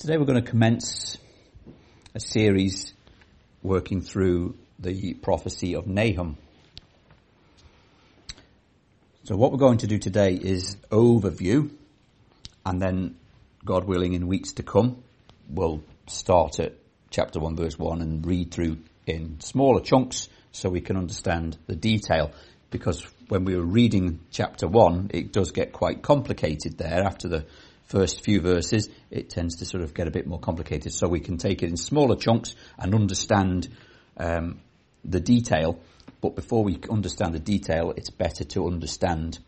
Today we're going to commence a series working through the prophecy of Nahum. So what we're going to do today is overview and then God willing in weeks to come we'll start at chapter 1 verse 1 and read through in smaller chunks so we can understand the detail because when we were reading chapter 1 it does get quite complicated there after the first few verses, it tends to sort of get a bit more complicated. So we can take it in smaller chunks and understand um, the detail. But before we understand the detail, it's better to understand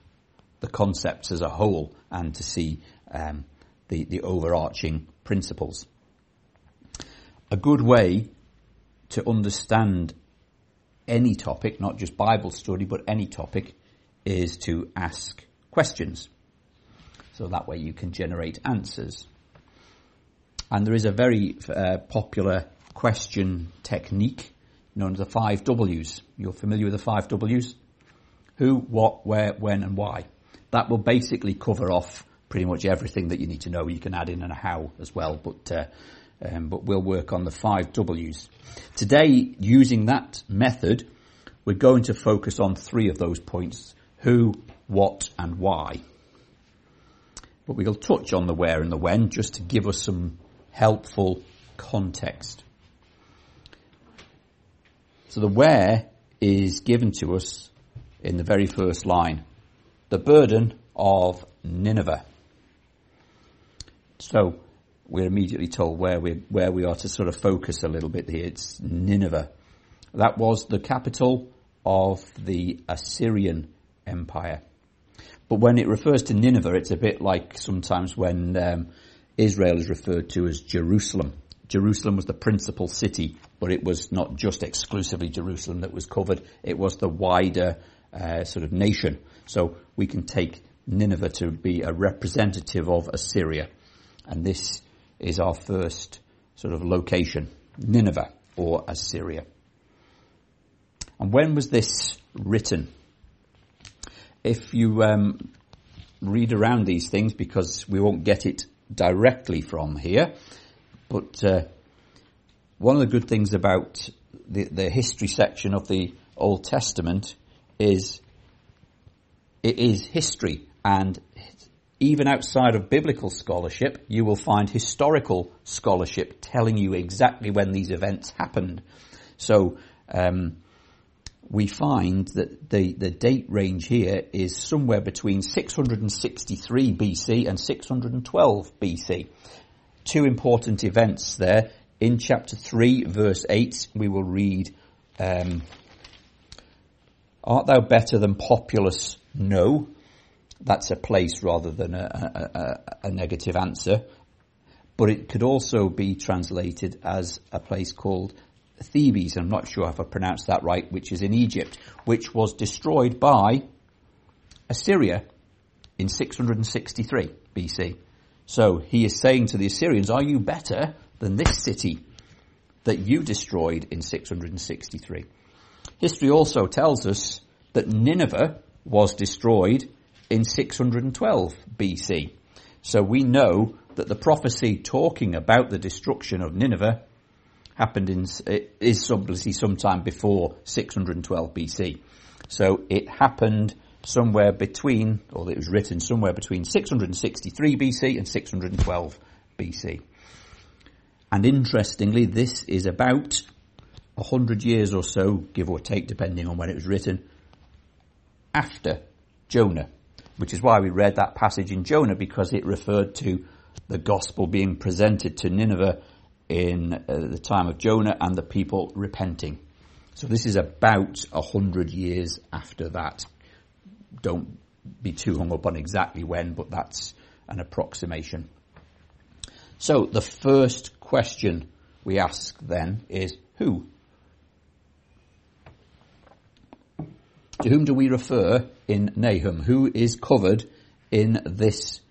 the concepts as a whole and to see um, the, the overarching principles. A good way to understand any topic, not just Bible study, but any topic, is to ask questions. So that way you can generate answers. And there is a very uh, popular question technique known as the five W's. You're familiar with the five W's? Who, what, where, when and why. That will basically cover off pretty much everything that you need to know. You can add in a how as well, but uh, um, but we'll work on the five W's. Today, using that method, we're going to focus on three of those points. Who, what and why. But we'll touch on the where and the when just to give us some helpful context. So the where is given to us in the very first line. The burden of Nineveh. So we're immediately told where we where we are to sort of focus a little bit here. It's Nineveh. That was the capital of the Assyrian Empire. But when it refers to Nineveh, it's a bit like sometimes when um, Israel is referred to as Jerusalem. Jerusalem was the principal city, but it was not just exclusively Jerusalem that was covered. It was the wider uh, sort of nation. So we can take Nineveh to be a representative of Assyria. And this is our first sort of location, Nineveh or Assyria. And when was this written? If you um, read around these things, because we won't get it directly from here, but uh, one of the good things about the, the history section of the Old Testament is it is history and even outside of biblical scholarship, you will find historical scholarship telling you exactly when these events happened. So, um, we find that the, the date range here is somewhere between 663 BC and 612 BC. Two important events there. In chapter 3 verse 8 we will read, um, Art thou better than populous? No. That's a place rather than a, a, a, a negative answer. But it could also be translated as a place called Thebes, I'm not sure if I pronounced that right, which is in Egypt, which was destroyed by Assyria in 663 BC. So he is saying to the Assyrians, are you better than this city that you destroyed in 663? History also tells us that Nineveh was destroyed in 612 BC. So we know that the prophecy talking about the destruction of Nineveh happened in, is obviously sometime before 612 BC. So it happened somewhere between, or it was written somewhere between 663 BC and 612 BC. And interestingly, this is about a hundred years or so, give or take, depending on when it was written, after Jonah. Which is why we read that passage in Jonah, because it referred to the gospel being presented to Nineveh in uh, the time of Jonah and the people repenting. So this is about a hundred years after that. Don't be too hung up on exactly when, but that's an approximation. So the first question we ask then is who? To whom do we refer in Nahum? Who is covered in this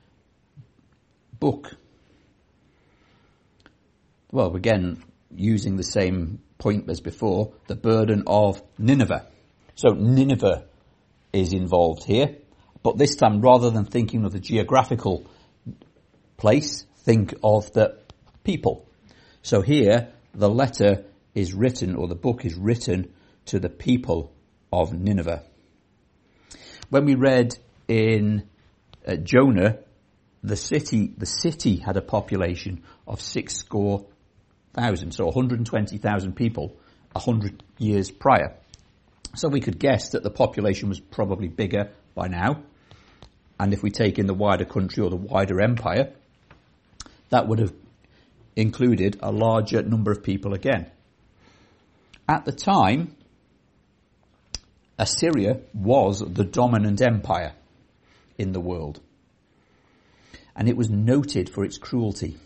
book? Well, again, using the same point as before, the burden of Nineveh. So Nineveh is involved here, but this time rather than thinking of the geographical place, think of the people. So here, the letter is written, or the book is written to the people of Nineveh. When we read in uh, Jonah, the city, the city had a population of six score thousand, so 120,000 people, a hundred years prior. So we could guess that the population was probably bigger by now. And if we take in the wider country or the wider empire, that would have included a larger number of people again. At the time, Assyria was the dominant empire in the world. And it was noted for its cruelty.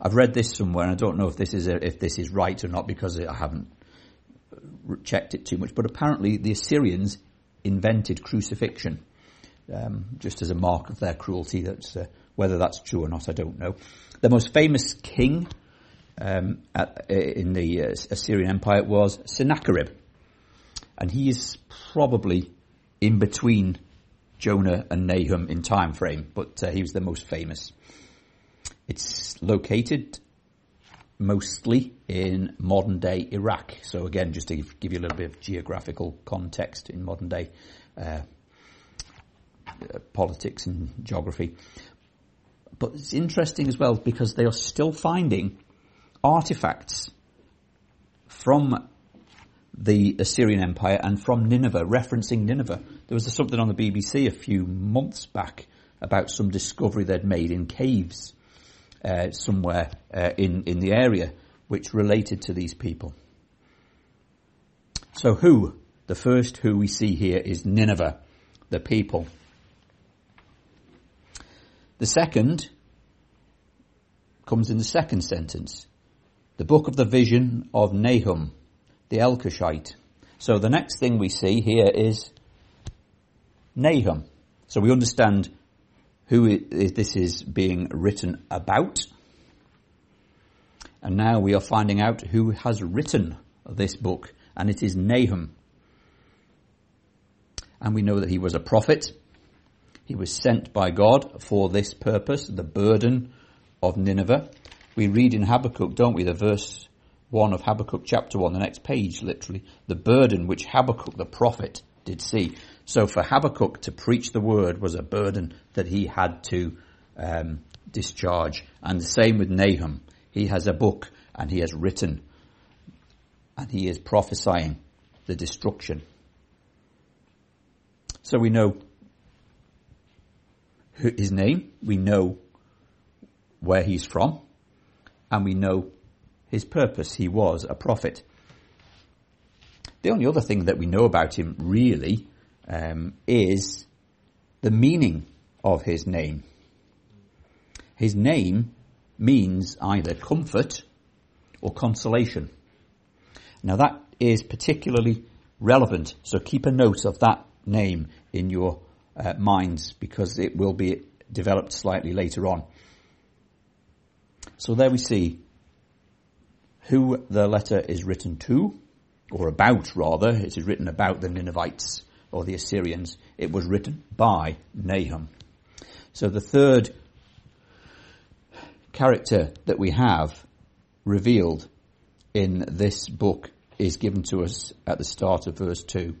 I've read this somewhere, and I don't know if this is a, if this is right or not because I haven't checked it too much. But apparently, the Assyrians invented crucifixion um, just as a mark of their cruelty. That's uh, whether that's true or not, I don't know. The most famous king um, at, in the uh, Assyrian Empire was Sennacherib, and he is probably in between Jonah and Nahum in time frame, but uh, he was the most famous. It's located mostly in modern day Iraq. So again, just to give you a little bit of geographical context in modern day uh, uh, politics and geography. But it's interesting as well because they are still finding artifacts from the Assyrian Empire and from Nineveh, referencing Nineveh. There was something on the BBC a few months back about some discovery they'd made in caves uh, somewhere uh, in in the area, which related to these people. So who? The first who we see here is Nineveh, the people. The second comes in the second sentence. The book of the vision of Nahum, the Elkoshite. So the next thing we see here is Nahum. So we understand who this is being written about. And now we are finding out who has written this book, and it is Nahum. And we know that he was a prophet. He was sent by God for this purpose, the burden of Nineveh. We read in Habakkuk, don't we, the verse 1 of Habakkuk chapter 1, the next page literally, the burden which Habakkuk the prophet did see. So for Habakkuk to preach the word was a burden that he had to um, discharge. And the same with Nahum. He has a book and he has written and he is prophesying the destruction. So we know his name, we know where he's from, and we know his purpose. He was a prophet. The only other thing that we know about him really um, is the meaning of his name. His name means either comfort or consolation. Now that is particularly relevant, so keep a note of that name in your uh, minds because it will be developed slightly later on. So there we see who the letter is written to, or about rather. It is written about the Ninevites or the Assyrians. It was written by Nahum. So the third character that we have revealed in this book is given to us at the start of verse 2.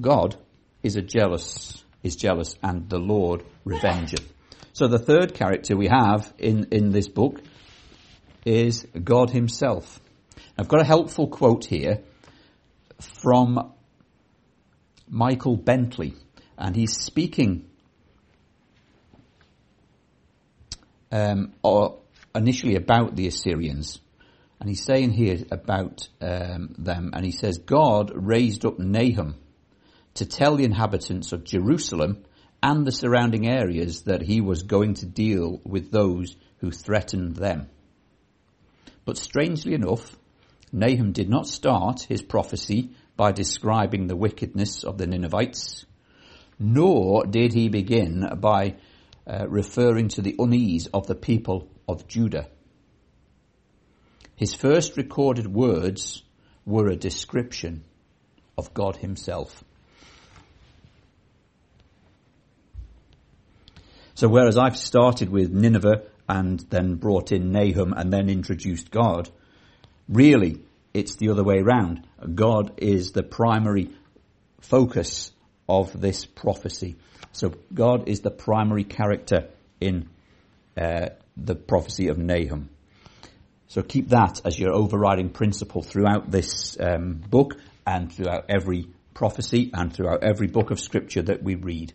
God is a jealous, is jealous and the Lord revengeth. So the third character we have in, in this book is God himself. I've got a helpful quote here from Michael Bentley, and he's speaking um, or initially about the Assyrians. And he's saying here about um, them, and he says, God raised up Nahum to tell the inhabitants of Jerusalem and the surrounding areas that he was going to deal with those who threatened them. But strangely enough, Nahum did not start his prophecy by describing the wickedness of the Ninevites, nor did he begin by uh, referring to the unease of the people of Judah. His first recorded words were a description of God himself. So whereas I've started with Nineveh and then brought in Nahum and then introduced God. Really, it's the other way around. God is the primary focus of this prophecy. So God is the primary character in uh, the prophecy of Nahum. So keep that as your overriding principle throughout this um, book and throughout every prophecy and throughout every book of scripture that we read.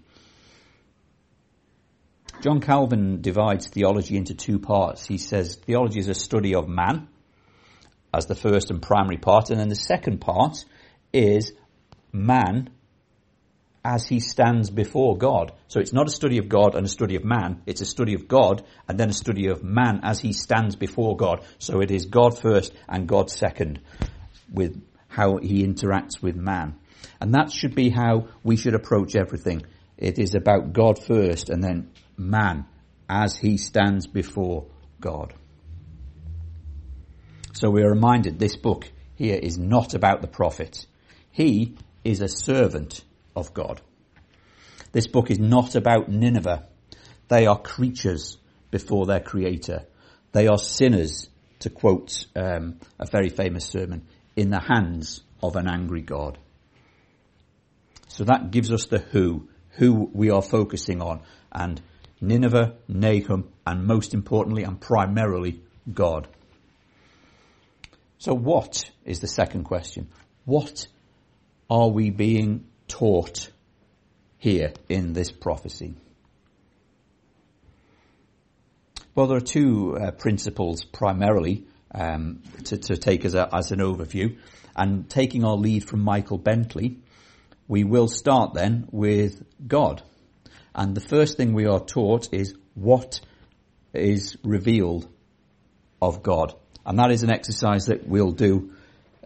John Calvin divides theology into two parts. He says theology is a study of man as the first and primary part, and then the second part is man as he stands before God. So it's not a study of God and a study of man. It's a study of God and then a study of man as he stands before God. So it is God first and God second with how he interacts with man. And that should be how we should approach everything. It is about God first and then man as he stands before God. So we are reminded this book here is not about the prophet. He is a servant of God. This book is not about Nineveh. They are creatures before their creator. They are sinners, to quote um, a very famous sermon, in the hands of an angry God. So that gives us the who, who we are focusing on, and Nineveh, Nahum, and most importantly and primarily God. So what is the second question? What are we being taught here in this prophecy? Well, there are two uh, principles primarily um, to, to, take as, a, as an overview. And taking our lead from Michael Bentley, we will start then with God. And the first thing we are taught is what is revealed of God. And that is an exercise that we'll do,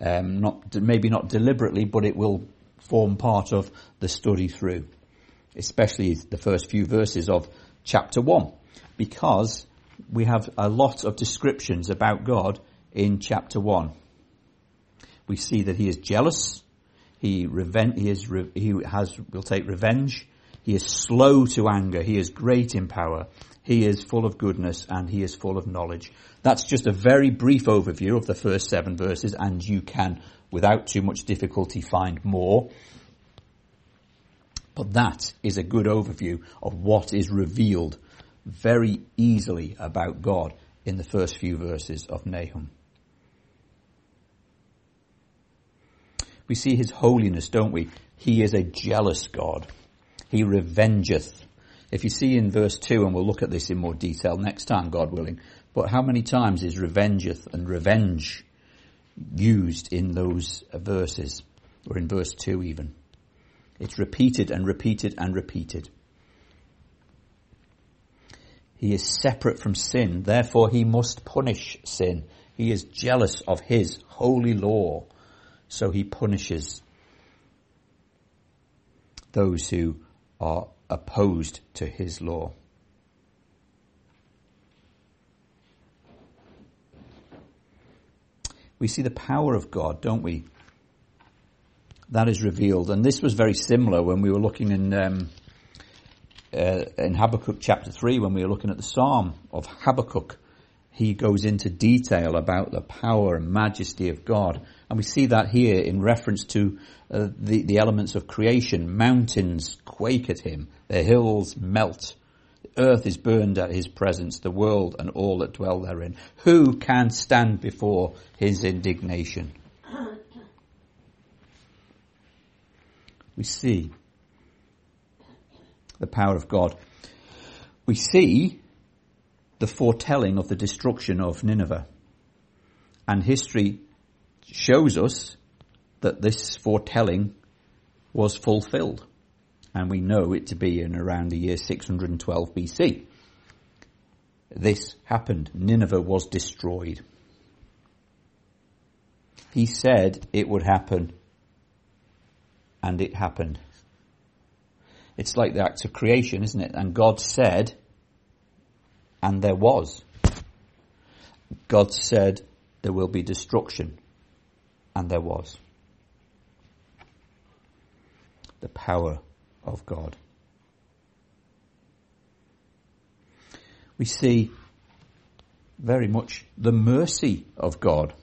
um, not maybe not deliberately, but it will form part of the study through, especially the first few verses of chapter 1, because we have a lot of descriptions about God in chapter 1. We see that he is jealous, he, he, is re- he has, will take revenge, he is slow to anger, he is great in power, he is full of goodness, and he is full of knowledge. That's just a very brief overview of the first seven verses, and you can without too much difficulty find more. But that is a good overview of what is revealed very easily about God in the first few verses of Nahum. We see his holiness, don't we? He is a jealous God. He revengeth. If you see in verse 2, and we'll look at this in more detail next time, God willing, but how many times is revengeth and revenge used in those verses, or in verse 2 even. It's repeated and repeated and repeated. He is separate from sin, therefore he must punish sin. He is jealous of his holy law, so he punishes those who are opposed to his law. we see the power of God, don't we? That is revealed. And this was very similar when we were looking in, um, uh, in Habakkuk chapter 3, when we were looking at the Psalm of Habakkuk. He goes into detail about the power and majesty of God. And we see that here in reference to uh, the, the elements of creation. Mountains quake at him. The hills melt the earth is burned at his presence, the world and all that dwell therein. Who can stand before his indignation? We see the power of God. We see the foretelling of the destruction of Nineveh. And history shows us that this foretelling was fulfilled and we know it to be in around the year 612 BC. This happened. Nineveh was destroyed. He said it would happen, and it happened. It's like the act of creation, isn't it? And God said, and there was. God said there will be destruction, and there was. The power of God. We see very much the mercy of God.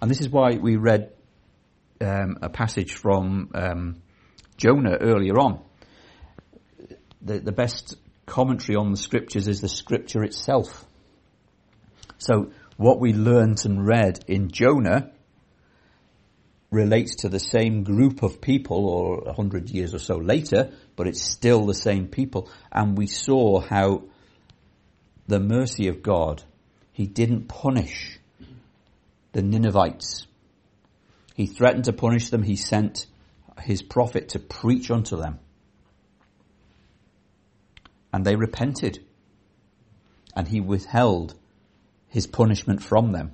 And this is why we read um, a passage from um, Jonah earlier on. The, the best commentary on the scriptures is the scripture itself. So what we learnt and read in Jonah relates to the same group of people or a hundred years or so later, but it's still the same people. And we saw how the mercy of God, He didn't punish the Ninevites. He threatened to punish them. He sent His prophet to preach unto them. And they repented. And He withheld His punishment from them.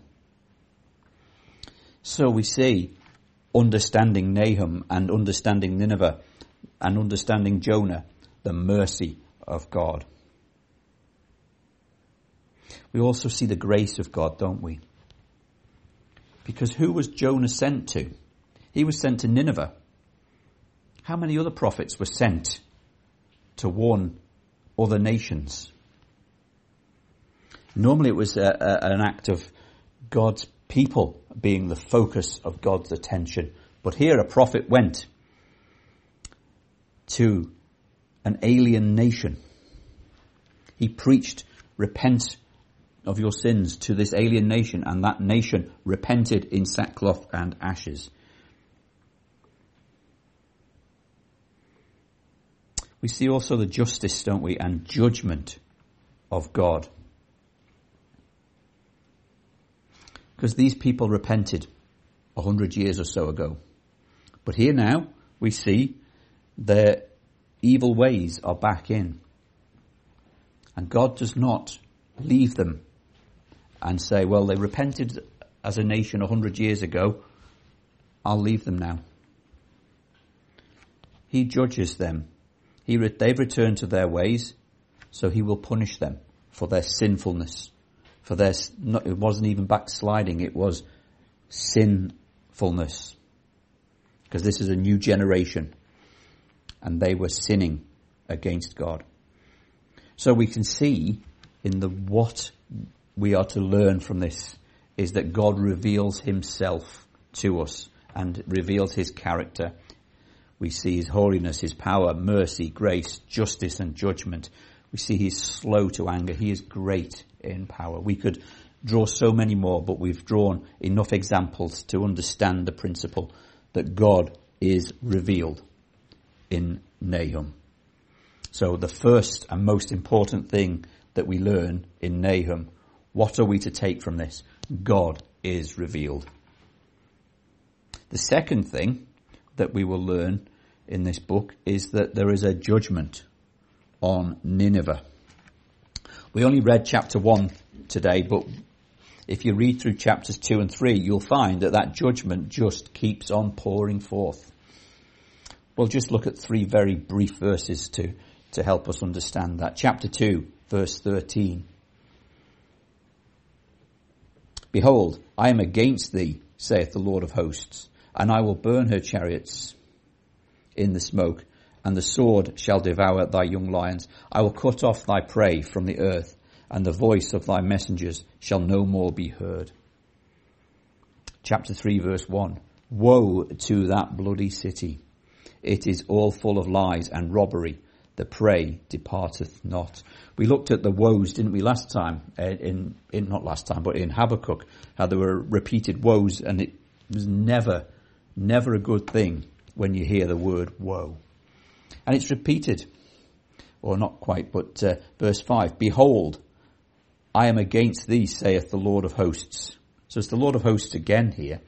So we see understanding Nahum and understanding Nineveh and understanding Jonah, the mercy of God. We also see the grace of God, don't we? Because who was Jonah sent to? He was sent to Nineveh. How many other prophets were sent to warn other nations? Normally it was a, a, an act of God's people being the focus of God's attention. But here a prophet went to an alien nation. He preached, repent of your sins to this alien nation and that nation repented in sackcloth and ashes. We see also the justice, don't we, and judgment of God. Because these people repented a hundred years or so ago. But here now we see their evil ways are back in. And God does not leave them and say, well, they repented as a nation a hundred years ago. I'll leave them now. He judges them. He re- they've returned to their ways, so he will punish them for their sinfulness. For their, not, it wasn't even backsliding, it was sinfulness. Because this is a new generation. And they were sinning against God. So we can see in the what we are to learn from this is that God reveals himself to us and reveals his character. We see his holiness, his power, mercy, grace, justice and judgment. We see he's slow to anger. He is great in power. We could draw so many more, but we've drawn enough examples to understand the principle that God is revealed in Nahum. So the first and most important thing that we learn in Nahum what are we to take from this? God is revealed. The second thing that we will learn in this book is that there is a judgment on Nineveh. We only read chapter 1 today, but if you read through chapters 2 and 3, you'll find that that judgment just keeps on pouring forth. We'll just look at three very brief verses to, to help us understand that. Chapter 2, verse 13. Behold, I am against thee, saith the Lord of hosts, and I will burn her chariots in the smoke, and the sword shall devour thy young lions. I will cut off thy prey from the earth, and the voice of thy messengers shall no more be heard. Chapter 3 verse 1. Woe to that bloody city. It is all full of lies and robbery the prey departeth not. We looked at the woes, didn't we, last time? Uh, in, in not last time, but in Habakkuk, how there were repeated woes, and it was never, never a good thing when you hear the word woe. And it's repeated, or not quite, but uh, verse five: Behold, I am against thee, saith the Lord of hosts. So it's the Lord of hosts again here.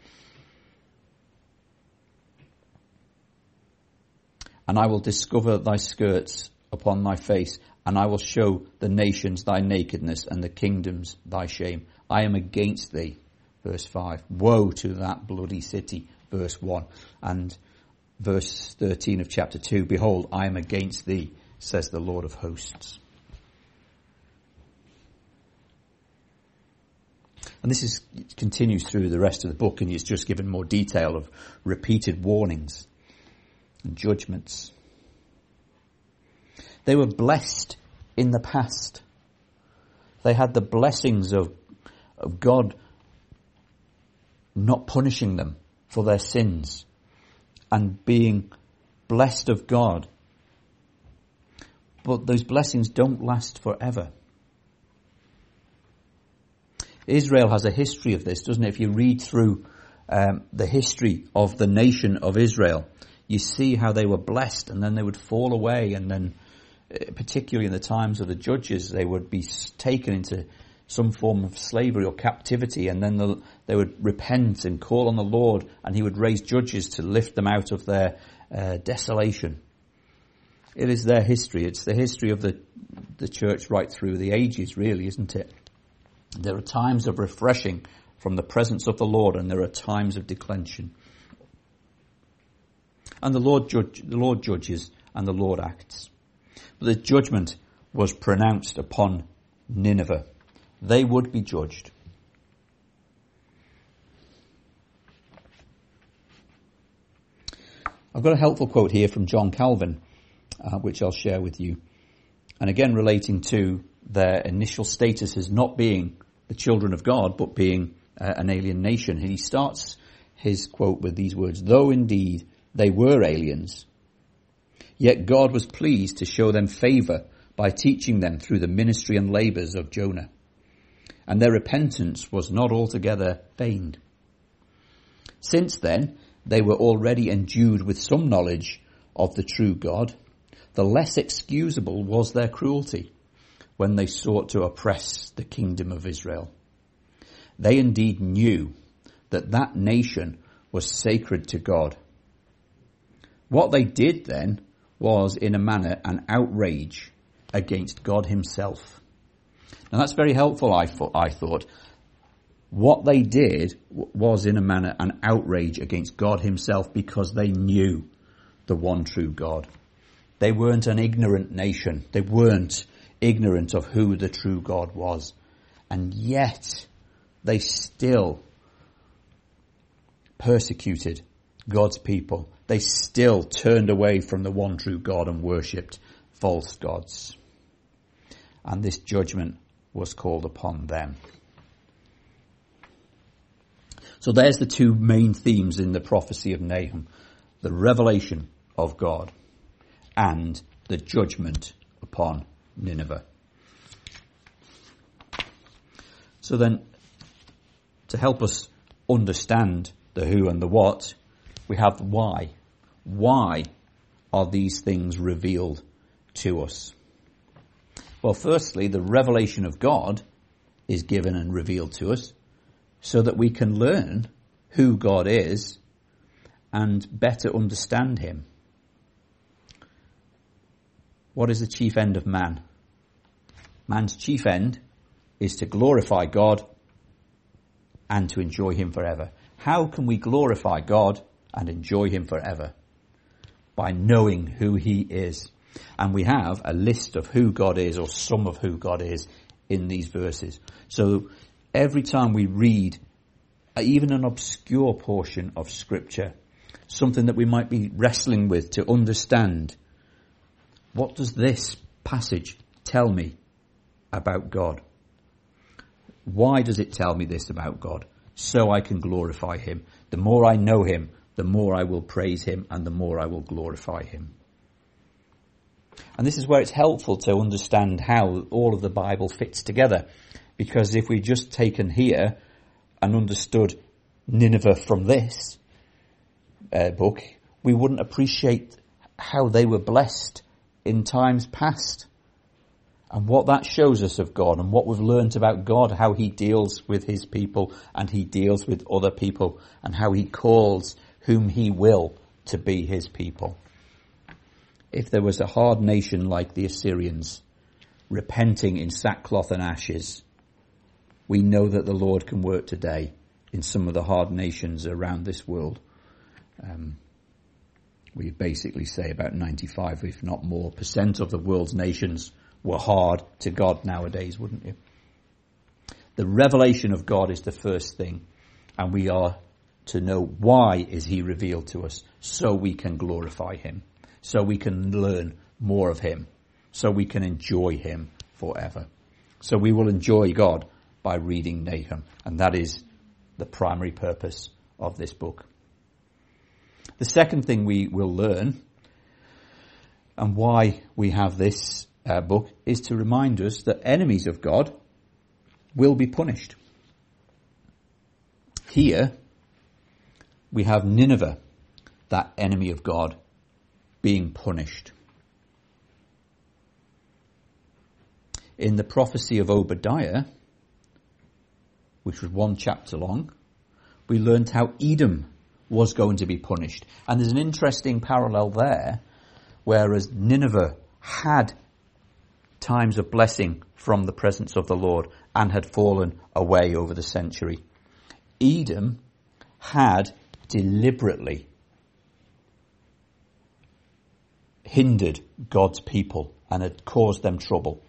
and I will discover thy skirts upon thy face, and I will show the nations thy nakedness and the kingdoms thy shame. I am against thee. Verse 5. Woe to that bloody city. Verse 1. And verse 13 of chapter 2. Behold, I am against thee, says the Lord of hosts. And this is, continues through the rest of the book and he's just given more detail of repeated warnings and judgments. They were blessed in the past. They had the blessings of, of God not punishing them for their sins and being blessed of God. But those blessings don't last forever. Israel has a history of this, doesn't it? If you read through um, the history of the nation of Israel, you see how they were blessed and then they would fall away and then, uh, particularly in the times of the judges, they would be taken into some form of slavery or captivity and then the, they would repent and call on the Lord and he would raise judges to lift them out of their uh, desolation. It is their history. It's the history of the, the church right through the ages, really, isn't it? There are times of refreshing from the presence of the Lord and there are times of declension. And the Lord, judge, the Lord judges and the Lord acts. But the judgment was pronounced upon Nineveh. They would be judged. I've got a helpful quote here from John Calvin, uh, which I'll share with you. And again, relating to their initial status as not being the children of God, but being uh, an alien nation. And he starts his quote with these words, though indeed they were aliens, yet God was pleased to show them favor by teaching them through the ministry and labors of Jonah. And their repentance was not altogether feigned. Since then, they were already endued with some knowledge of the true God, the less excusable was their cruelty when they sought to oppress the kingdom of Israel. They indeed knew that that nation was sacred to God. What they did then was in a manner an outrage against God himself. Now that's very helpful, I, I thought. What they did was in a manner an outrage against God himself because they knew the one true God. They weren't an ignorant nation. They weren't ignorant of who the true God was. And yet, they still persecuted God's people. They still turned away from the one true God and worshipped false gods. And this judgment was called upon them. So there's the two main themes in the prophecy of Nahum. The revelation of God and the judgment upon Nineveh. So then, to help us understand the who and the what, we have the why. Why are these things revealed to us? Well, firstly, the revelation of God is given and revealed to us so that we can learn who God is and better understand Him. What is the chief end of man? Man's chief end is to glorify God and to enjoy Him forever. How can we glorify God and enjoy Him forever? By knowing who He is. And we have a list of who God is or some of who God is in these verses. So every time we read even an obscure portion of scripture, something that we might be wrestling with to understand, what does this passage tell me about God? Why does it tell me this about God? So I can glorify Him. The more I know Him, the more I will praise Him and the more I will glorify Him. And this is where it's helpful to understand how all of the Bible fits together. Because if we just taken here and understood Nineveh from this uh, book, we wouldn't appreciate how they were blessed in times past. And what that shows us of God and what we've learnt about God, how he deals with his people and he deals with other people and how he calls whom he will to be his people. If there was a hard nation like the Assyrians, repenting in sackcloth and ashes, we know that the Lord can work today in some of the hard nations around this world. Um, we basically say about 95, if not more, percent of the world's nations were hard to God nowadays, wouldn't you? The revelation of God is the first thing, and we are to know why is He revealed to us, so we can glorify Him, so we can learn more of Him, so we can enjoy Him forever. So we will enjoy God by reading Nahum. And that is the primary purpose of this book. The second thing we will learn and why we have this uh, book is to remind us that enemies of God will be punished. Here, we have Nineveh, that enemy of God, being punished. In the prophecy of Obadiah, which was one chapter long, we learned how Edom was going to be punished. And there's an interesting parallel there, whereas Nineveh had times of blessing from the presence of the Lord and had fallen away over the century. Edom had deliberately hindered God's people and had caused them trouble.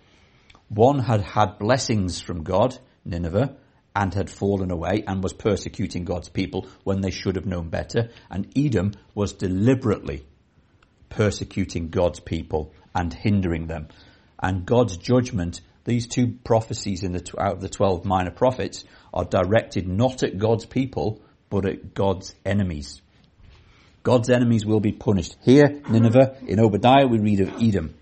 One had had blessings from God, Nineveh, and had fallen away and was persecuting God's people when they should have known better. And Edom was deliberately persecuting God's people and hindering them. And God's judgment, these two prophecies in the, out of the 12 minor prophets are directed not at God's people, but at God's enemies. God's enemies will be punished. Here, Nineveh, in Obadiah we read of Edom.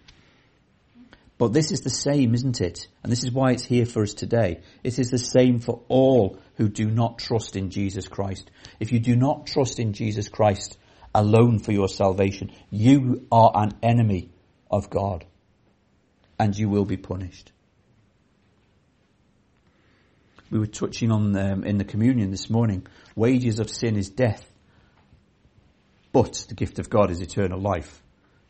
But this is the same, isn't it? And this is why it's here for us today. It is the same for all who do not trust in Jesus Christ. If you do not trust in Jesus Christ alone for your salvation, you are an enemy of God and you will be punished. We were touching on um, in the communion this morning. Wages of sin is death, but the gift of God is eternal life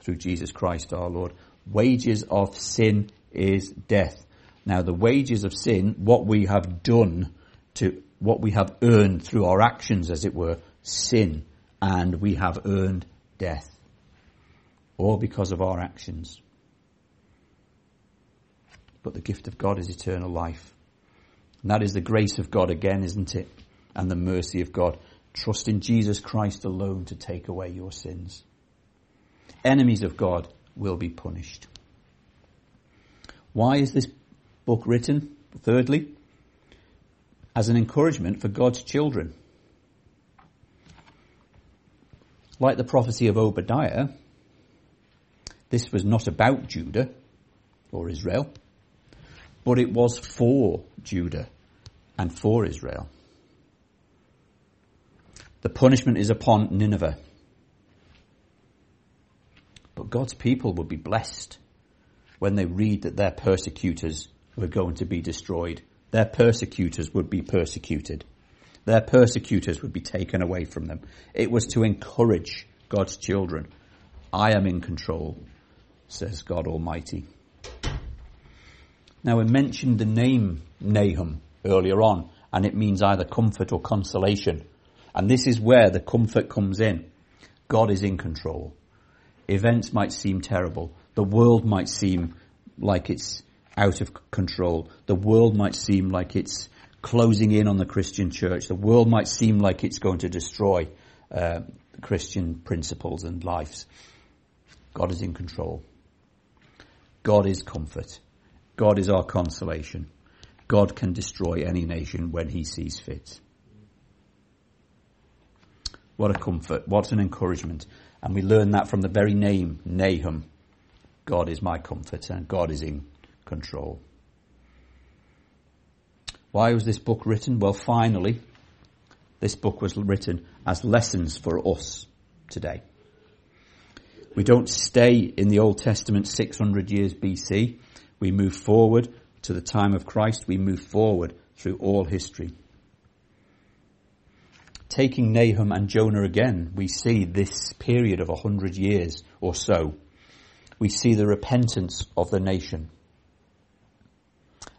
through Jesus Christ our Lord wages of sin is death. Now the wages of sin, what we have done to, what we have earned through our actions as it were, sin, and we have earned death. All because of our actions. But the gift of God is eternal life. And that is the grace of God again, isn't it? And the mercy of God. Trust in Jesus Christ alone to take away your sins. Enemies of God will be punished. Why is this book written? Thirdly, as an encouragement for God's children. Like the prophecy of Obadiah, this was not about Judah or Israel, but it was for Judah and for Israel. The punishment is upon Nineveh. But God's people would be blessed when they read that their persecutors were going to be destroyed. Their persecutors would be persecuted. Their persecutors would be taken away from them. It was to encourage God's children. I am in control, says God Almighty. Now we mentioned the name Nahum earlier on, and it means either comfort or consolation. And this is where the comfort comes in. God is in control. Events might seem terrible. The world might seem like it's out of control. The world might seem like it's closing in on the Christian church. The world might seem like it's going to destroy uh, Christian principles and lives. God is in control. God is comfort. God is our consolation. God can destroy any nation when he sees fit. What a comfort. What an encouragement. And we learn that from the very name, Nahum. God is my comforter and God is in control. Why was this book written? Well, finally, this book was written as lessons for us today. We don't stay in the Old Testament 600 years BC. We move forward to the time of Christ. We move forward through all history taking Nahum and Jonah again, we see this period of a hundred years or so. We see the repentance of the nation.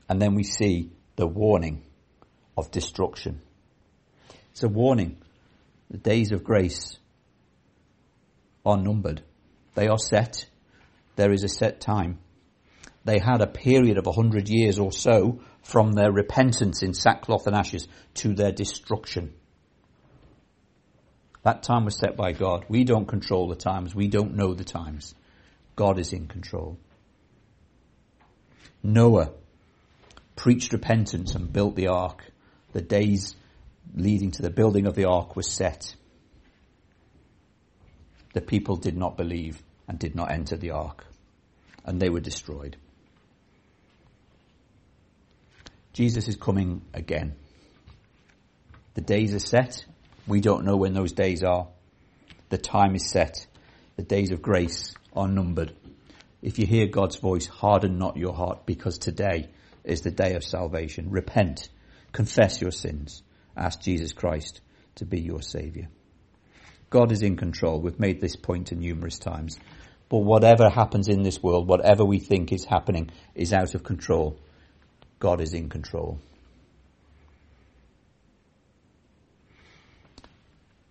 And then we see the warning of destruction. It's a warning. The days of grace are numbered. They are set. There is a set time. They had a period of a hundred years or so from their repentance in sackcloth and ashes to their destruction. That time was set by God. We don't control the times. We don't know the times. God is in control. Noah preached repentance and built the ark, the days leading to the building of the ark were set. The people did not believe and did not enter the ark, and they were destroyed. Jesus is coming again. The days are set. We don't know when those days are. The time is set. The days of grace are numbered. If you hear God's voice, harden not your heart because today is the day of salvation. Repent, confess your sins, ask Jesus Christ to be your savior. God is in control. We've made this point numerous times. But whatever happens in this world, whatever we think is happening is out of control. God is in control.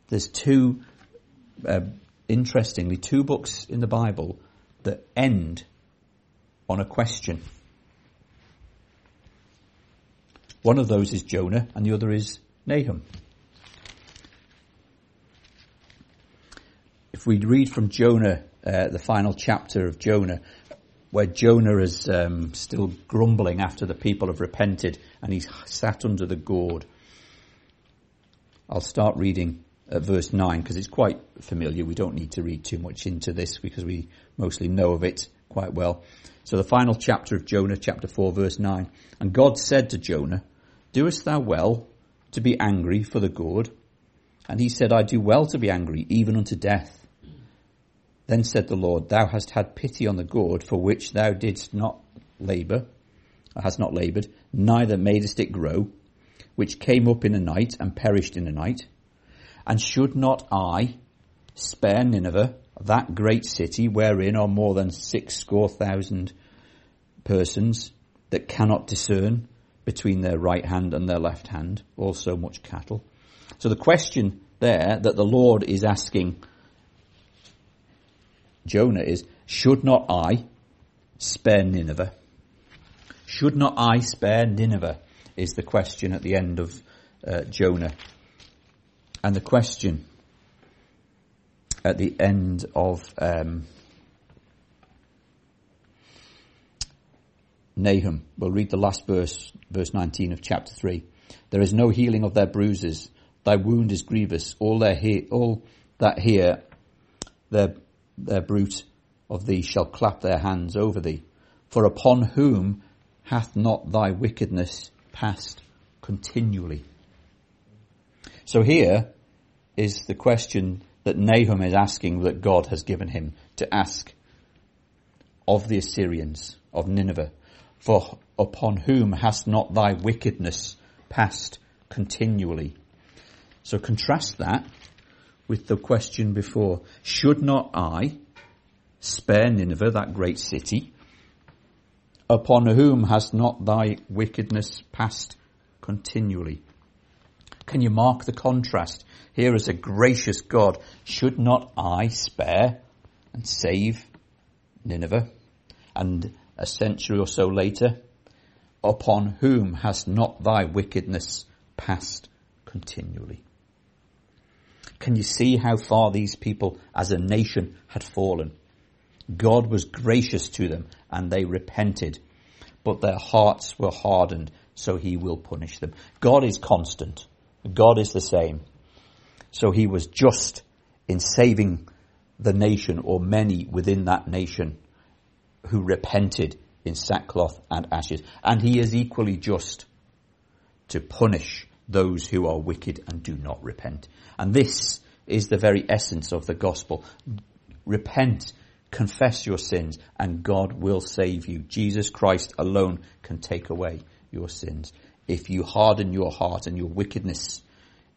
There's two, uh, interestingly, two books in the Bible that end on a question. One of those is Jonah and the other is Nahum. If we read from Jonah, uh, the final chapter of Jonah, where Jonah is um, still grumbling after the people have repented and he's sat under the gourd. I'll start reading verse 9 because it's quite familiar. We don't need to read too much into this because we mostly know of it quite well. So the final chapter of Jonah, chapter 4, verse 9. And God said to Jonah, Doest thou well to be angry for the good? And he said, I do well to be angry, even unto death. Then said the Lord, Thou hast had pity on the gourd for which thou didst not labour, hast not laboured, neither madest it grow, which came up in a night and perished in a night. And should not I spare Nineveh, that great city wherein are more than six score thousand persons that cannot discern between their right hand and their left hand, also much cattle. So the question there that the Lord is asking Jonah is, should not I spare Nineveh? Should not I spare Nineveh? Is the question at the end of uh, Jonah. And the question at the end of um, Nahum. We'll read the last verse, verse 19 of chapter 3. There is no healing of their bruises. Thy wound is grievous. All, their he- all that hear their, their bruit of thee shall clap their hands over thee. For upon whom hath not thy wickedness passed continually? So here is the question that Nahum is asking that God has given him to ask of the Assyrians, of Nineveh. For upon whom hast not thy wickedness passed continually? So contrast that with the question before. Should not I spare Nineveh, that great city, upon whom has not thy wickedness passed continually? Can you mark the contrast? Here is a gracious God. Should not I spare and save Nineveh? And a century or so later, upon whom has not thy wickedness passed continually? Can you see how far these people as a nation had fallen? God was gracious to them and they repented, but their hearts were hardened, so he will punish them. God is constant. God is the same. So he was just in saving the nation or many within that nation who repented in sackcloth and ashes. And he is equally just to punish those who are wicked and do not repent. And this is the very essence of the gospel. Repent, confess your sins, and God will save you. Jesus Christ alone can take away your sins if you harden your heart and your wickedness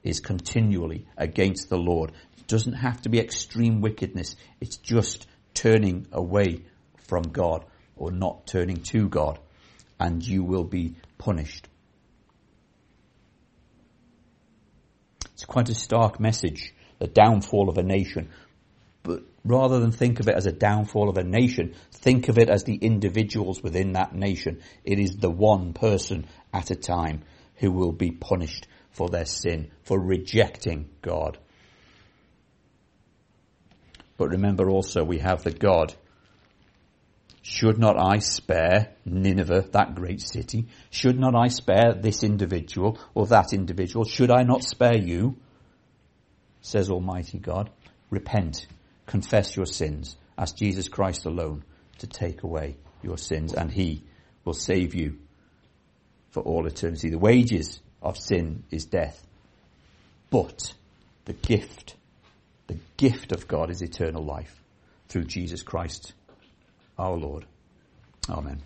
is continually against the Lord. It doesn't have to be extreme wickedness. It's just turning away from God or not turning to God and you will be punished. It's quite a stark message, the downfall of a nation. But rather than think of it as a downfall of a nation, think of it as the individuals within that nation. It is the one person at a time who will be punished for their sin, for rejecting God. But remember also we have the God Should not I spare Nineveh, that great city? Should not I spare this individual or that individual? Should I not spare you? Says Almighty God. Repent, confess your sins, ask Jesus Christ alone to take away your sins and He will save you for all eternity. The wages of sin is death, but the gift, the gift of God is eternal life through Jesus Christ our Lord. Amen.